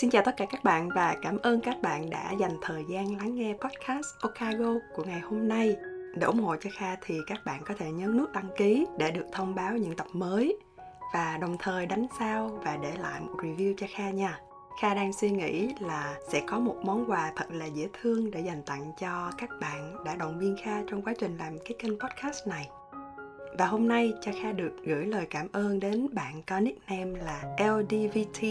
Xin chào tất cả các bạn và cảm ơn các bạn đã dành thời gian lắng nghe podcast Okago của ngày hôm nay. Để ủng hộ cho Kha thì các bạn có thể nhấn nút đăng ký để được thông báo những tập mới và đồng thời đánh sao và để lại một review cho Kha nha. Kha đang suy nghĩ là sẽ có một món quà thật là dễ thương để dành tặng cho các bạn đã động viên Kha trong quá trình làm cái kênh podcast này. Và hôm nay cha Kha được gửi lời cảm ơn đến bạn có nickname là LDVT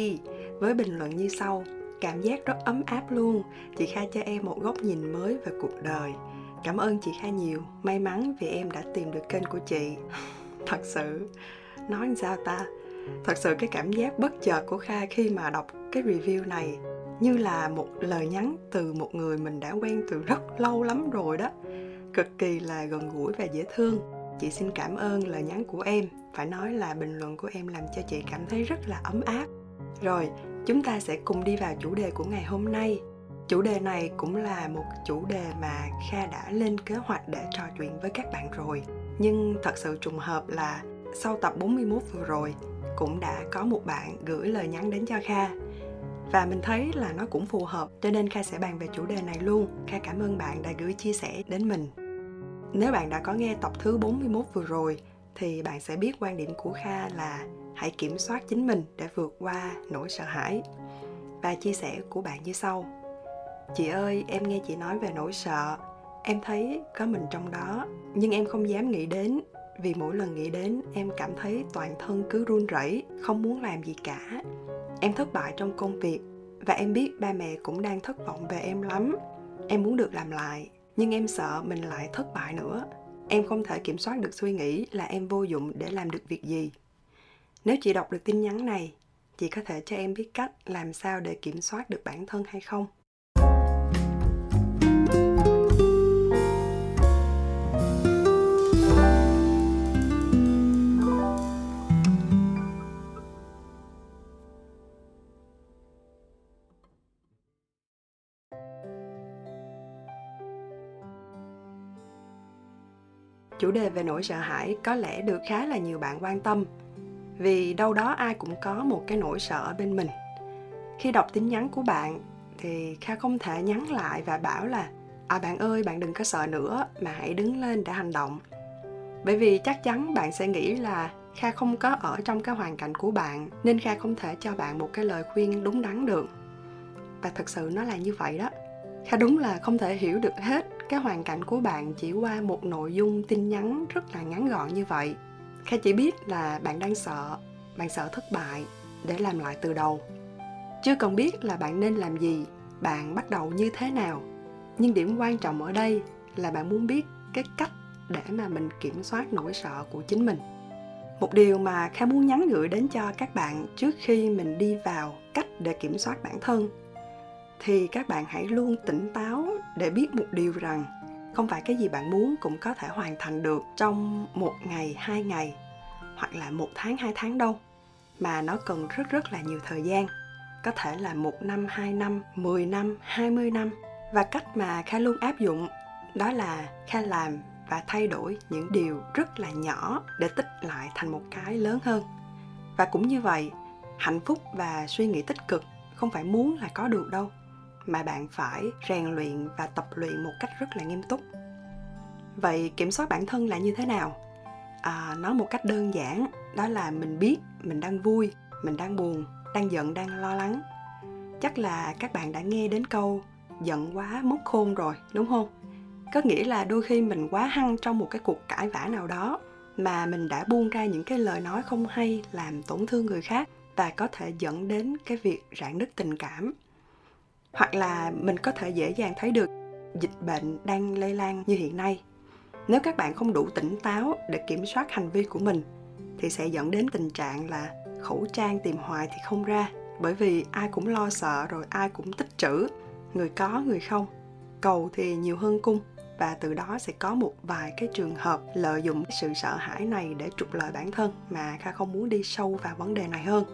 với bình luận như sau. Cảm giác rất ấm áp luôn, chị Kha cho em một góc nhìn mới về cuộc đời. Cảm ơn chị Kha nhiều, may mắn vì em đã tìm được kênh của chị. Thật sự, nói sao ta? Thật sự cái cảm giác bất chợt của Kha khi mà đọc cái review này như là một lời nhắn từ một người mình đã quen từ rất lâu lắm rồi đó cực kỳ là gần gũi và dễ thương chị xin cảm ơn lời nhắn của em. Phải nói là bình luận của em làm cho chị cảm thấy rất là ấm áp. Rồi, chúng ta sẽ cùng đi vào chủ đề của ngày hôm nay. Chủ đề này cũng là một chủ đề mà kha đã lên kế hoạch để trò chuyện với các bạn rồi. Nhưng thật sự trùng hợp là sau tập 41 vừa rồi, cũng đã có một bạn gửi lời nhắn đến cho Kha. Và mình thấy là nó cũng phù hợp, cho nên Kha sẽ bàn về chủ đề này luôn. Kha cảm ơn bạn đã gửi chia sẻ đến mình. Nếu bạn đã có nghe tập thứ 41 vừa rồi thì bạn sẽ biết quan điểm của Kha là hãy kiểm soát chính mình để vượt qua nỗi sợ hãi. Và chia sẻ của bạn như sau. Chị ơi, em nghe chị nói về nỗi sợ, em thấy có mình trong đó, nhưng em không dám nghĩ đến. Vì mỗi lần nghĩ đến em cảm thấy toàn thân cứ run rẩy không muốn làm gì cả. Em thất bại trong công việc và em biết ba mẹ cũng đang thất vọng về em lắm. Em muốn được làm lại nhưng em sợ mình lại thất bại nữa. Em không thể kiểm soát được suy nghĩ là em vô dụng để làm được việc gì. Nếu chị đọc được tin nhắn này, chị có thể cho em biết cách làm sao để kiểm soát được bản thân hay không? Chủ đề về nỗi sợ hãi có lẽ được khá là nhiều bạn quan tâm. Vì đâu đó ai cũng có một cái nỗi sợ ở bên mình. Khi đọc tin nhắn của bạn, thì kha không thể nhắn lại và bảo là à bạn ơi, bạn đừng có sợ nữa, mà hãy đứng lên để hành động. Bởi vì chắc chắn bạn sẽ nghĩ là kha không có ở trong cái hoàn cảnh của bạn, nên kha không thể cho bạn một cái lời khuyên đúng đắn được. Và thật sự nó là như vậy đó. Kha đúng là không thể hiểu được hết cái hoàn cảnh của bạn chỉ qua một nội dung tin nhắn rất là ngắn gọn như vậy. Kha chỉ biết là bạn đang sợ, bạn sợ thất bại, để làm lại từ đầu. Chưa cần biết là bạn nên làm gì, bạn bắt đầu như thế nào. Nhưng điểm quan trọng ở đây là bạn muốn biết cái cách để mà mình kiểm soát nỗi sợ của chính mình. Một điều mà kha muốn nhắn gửi đến cho các bạn trước khi mình đi vào cách để kiểm soát bản thân, thì các bạn hãy luôn tỉnh táo để biết một điều rằng không phải cái gì bạn muốn cũng có thể hoàn thành được trong một ngày, hai ngày, hoặc là một tháng, hai tháng đâu. Mà nó cần rất rất là nhiều thời gian. Có thể là một năm, hai năm, mười năm, hai mươi năm. Và cách mà kha luôn áp dụng đó là kha làm và thay đổi những điều rất là nhỏ để tích lại thành một cái lớn hơn. Và cũng như vậy, hạnh phúc và suy nghĩ tích cực không phải muốn là có được đâu mà bạn phải rèn luyện và tập luyện một cách rất là nghiêm túc. Vậy kiểm soát bản thân là như thế nào? À, nói một cách đơn giản đó là mình biết mình đang vui mình đang buồn đang giận đang lo lắng. Chắc là các bạn đã nghe đến câu giận quá mất khôn rồi đúng không? Có nghĩa là đôi khi mình quá hăng trong một cái cuộc cãi vã nào đó mà mình đã buông ra những cái lời nói không hay làm tổn thương người khác và có thể dẫn đến cái việc rạn nứt tình cảm hoặc là mình có thể dễ dàng thấy được dịch bệnh đang lây lan như hiện nay. Nếu các bạn không đủ tỉnh táo để kiểm soát hành vi của mình, thì sẽ dẫn đến tình trạng là khẩu trang tìm hoài thì không ra. Bởi vì ai cũng lo sợ rồi ai cũng tích trữ, người có, người không. Cầu thì nhiều hơn cung, và từ đó sẽ có một vài cái trường hợp lợi dụng sự sợ hãi này để trục lợi bản thân mà kha không muốn đi sâu vào vấn đề này hơn.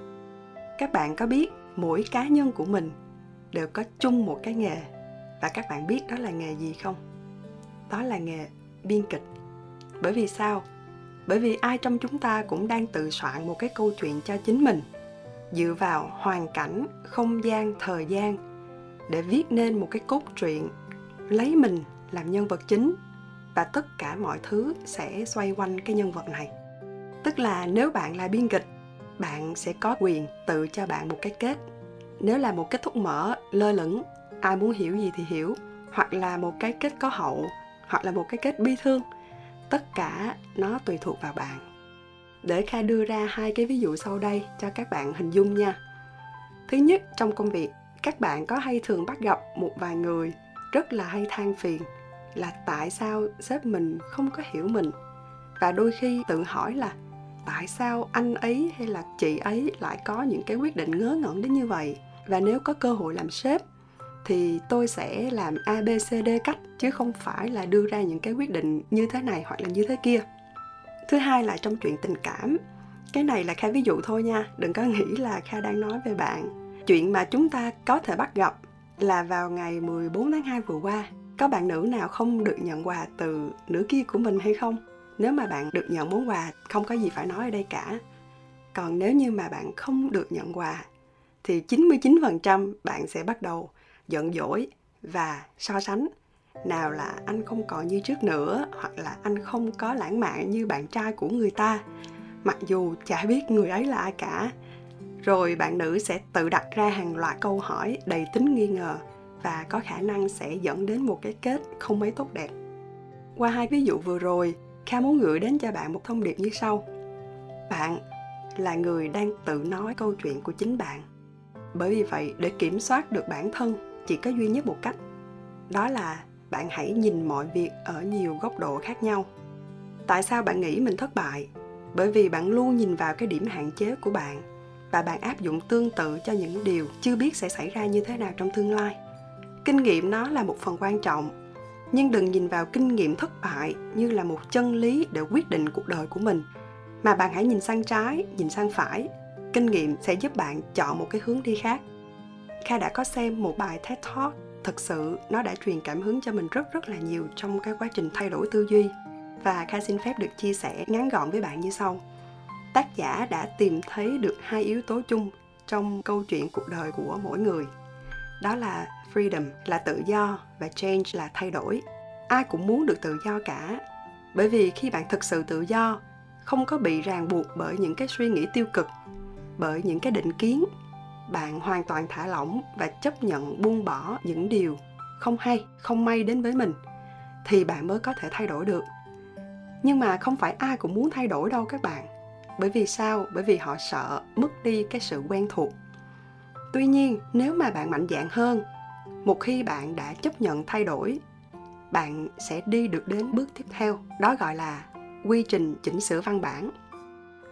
Các bạn có biết mỗi cá nhân của mình đều có chung một cái nghề. Và các bạn biết đó là nghề gì không? Đó là nghề biên kịch. Bởi vì sao? Bởi vì ai trong chúng ta cũng đang tự soạn một cái câu chuyện cho chính mình, dựa vào hoàn cảnh, không gian, thời gian để viết nên một cái cốt truyện, lấy mình làm nhân vật chính và tất cả mọi thứ sẽ xoay quanh cái nhân vật này. Tức là nếu bạn là biên kịch, bạn sẽ có quyền tự cho bạn một cái kết nếu là một kết thúc mở, lơ lửng, ai muốn hiểu gì thì hiểu, hoặc là một cái kết có hậu, hoặc là một cái kết bi thương, tất cả nó tùy thuộc vào bạn. Để kha đưa ra hai cái ví dụ sau đây cho các bạn hình dung nha. Thứ nhất, trong công việc, các bạn có hay thường bắt gặp một vài người rất là hay than phiền là tại sao sếp mình không có hiểu mình? Và đôi khi tự hỏi là tại sao anh ấy hay là chị ấy lại có những cái quyết định ngớ ngẩn đến như vậy? Và nếu có cơ hội làm sếp, thì tôi sẽ làm a, b, c, d cách, chứ không phải là đưa ra những cái quyết định như thế này hoặc là như thế kia. Thứ hai là trong chuyện tình cảm, cái này là kha ví dụ thôi nha, đừng có nghĩ là kha đang nói về bạn. Chuyện mà chúng ta có thể bắt gặp là vào ngày 14 tháng 2 vừa qua, có bạn nữ nào không được nhận quà từ nữ kia của mình hay không? Nếu mà bạn được nhận món quà, không có gì phải nói ở đây cả. Còn nếu như mà bạn không được nhận quà thì 99% bạn sẽ bắt đầu giận dỗi và so sánh. Nào là anh không còn như trước nữa, hoặc là anh không có lãng mạn như bạn trai của người ta. Mặc dù chả biết người ấy là ai cả. Rồi bạn nữ sẽ tự đặt ra hàng loạt câu hỏi đầy tính nghi ngờ và có khả năng sẽ dẫn đến một cái kết không mấy tốt đẹp. Qua hai ví dụ vừa rồi, kha muốn gửi đến cho bạn một thông điệp như sau. Bạn là người đang tự nói câu chuyện của chính bạn bởi vì vậy, để kiểm soát được bản thân, chỉ có duy nhất một cách. Đó là bạn hãy nhìn mọi việc ở nhiều góc độ khác nhau. Tại sao bạn nghĩ mình thất bại? Bởi vì bạn luôn nhìn vào cái điểm hạn chế của bạn và bạn áp dụng tương tự cho những điều chưa biết sẽ xảy ra như thế nào trong tương lai. Kinh nghiệm nó là một phần quan trọng, nhưng đừng nhìn vào kinh nghiệm thất bại như là một chân lý để quyết định cuộc đời của mình, mà bạn hãy nhìn sang trái, nhìn sang phải kinh nghiệm sẽ giúp bạn chọn một cái hướng đi khác. Kha đã có xem một bài ted talk, thực sự nó đã truyền cảm hứng cho mình rất rất là nhiều trong cái quá trình thay đổi tư duy. Và kha xin phép được chia sẻ ngắn gọn với bạn như sau. Tác giả đã tìm thấy được hai yếu tố chung trong câu chuyện cuộc đời của mỗi người. Đó là freedom, là tự do, và change, là thay đổi. Ai cũng muốn được tự do cả. Bởi vì khi bạn thực sự tự do, không có bị ràng buộc bởi những cái suy nghĩ tiêu cực bởi những cái định kiến. Bạn hoàn toàn thả lỏng và chấp nhận buông bỏ những điều không hay, không may đến với mình thì bạn mới có thể thay đổi được. Nhưng mà không phải ai cũng muốn thay đổi đâu các bạn, bởi vì sao? Bởi vì họ sợ mất đi cái sự quen thuộc. Tuy nhiên, nếu mà bạn mạnh dạn hơn, một khi bạn đã chấp nhận thay đổi, bạn sẽ đi được đến bước tiếp theo, đó gọi là quy trình chỉnh sửa văn bản.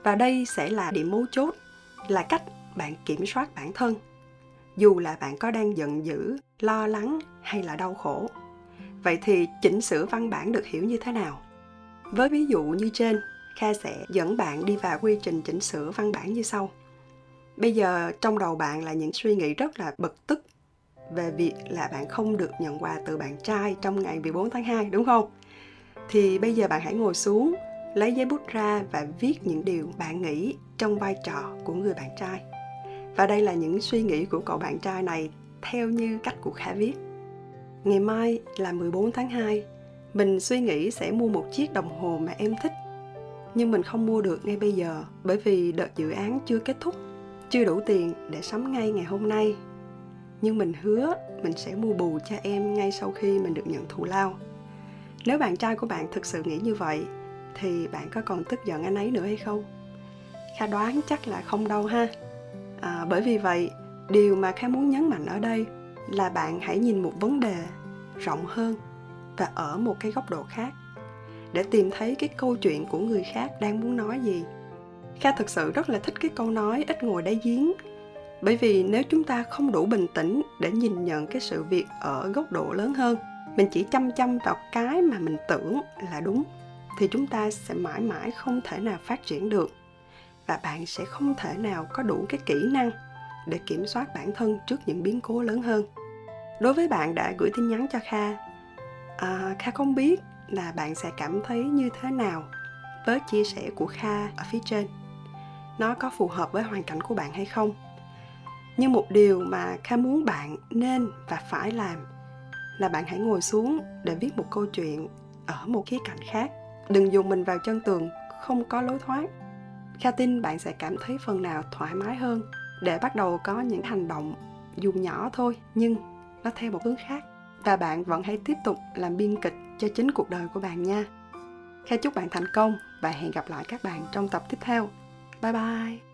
Và đây sẽ là điểm mấu chốt là cách bạn kiểm soát bản thân. Dù là bạn có đang giận dữ lo lắng hay là đau khổ. Vậy thì chỉnh sửa văn bản được hiểu như thế nào? Với ví dụ như trên kha sẽ dẫn bạn đi vào quy trình chỉnh sửa văn bản như sau. Bây giờ trong đầu bạn là những suy nghĩ rất là bực tức về việc là bạn không được nhận quà từ bạn trai trong ngày 14 tháng 2 đúng không? Thì bây giờ bạn hãy ngồi xuống, lấy giấy bút ra và viết những điều bạn nghĩ trong vai trò của người bạn trai. Và đây là những suy nghĩ của cậu bạn trai này theo như cách của Khả viết. Ngày mai là 14 tháng 2, mình suy nghĩ sẽ mua một chiếc đồng hồ mà em thích. Nhưng mình không mua được ngay bây giờ bởi vì đợt dự án chưa kết thúc, chưa đủ tiền để sắm ngay ngày hôm nay nhưng mình hứa mình sẽ mua bù cho em ngay sau khi mình được nhận thù lao nếu bạn trai của bạn thực sự nghĩ như vậy thì bạn có còn tức giận anh ấy nữa hay không? Kha đoán chắc là không đâu ha. À, bởi vì vậy điều mà kha muốn nhấn mạnh ở đây là bạn hãy nhìn một vấn đề rộng hơn và ở một cái góc độ khác để tìm thấy cái câu chuyện của người khác đang muốn nói gì. Kha thực sự rất là thích cái câu nói ít ngồi đáy giếng. Bởi vì nếu chúng ta không đủ bình tĩnh để nhìn nhận cái sự việc ở góc độ lớn hơn mình chỉ chăm chăm vào cái mà mình tưởng là đúng thì chúng ta sẽ mãi mãi không thể nào phát triển được. Và bạn sẽ không thể nào có đủ cái kỹ năng để kiểm soát bản thân trước những biến cố lớn hơn. Đối với bạn đã gửi tin nhắn cho kha. À, kha không biết là bạn sẽ cảm thấy như thế nào với chia sẻ của kha ở phía trên? Nó có phù hợp với hoàn cảnh của bạn hay không? Nhưng một điều mà kha muốn bạn nên và phải làm là bạn hãy ngồi xuống để viết một câu chuyện ở một khía cạnh khác đừng dùng mình vào chân tường, không có lối thoát. Kha tin bạn sẽ cảm thấy phần nào thoải mái hơn để bắt đầu có những hành động dù nhỏ thôi, nhưng nó theo một hướng khác. Và bạn vẫn hãy tiếp tục làm biên kịch cho chính cuộc đời của bạn nha. Kha chúc bạn thành công và hẹn gặp lại các bạn trong tập tiếp theo. Bye bye!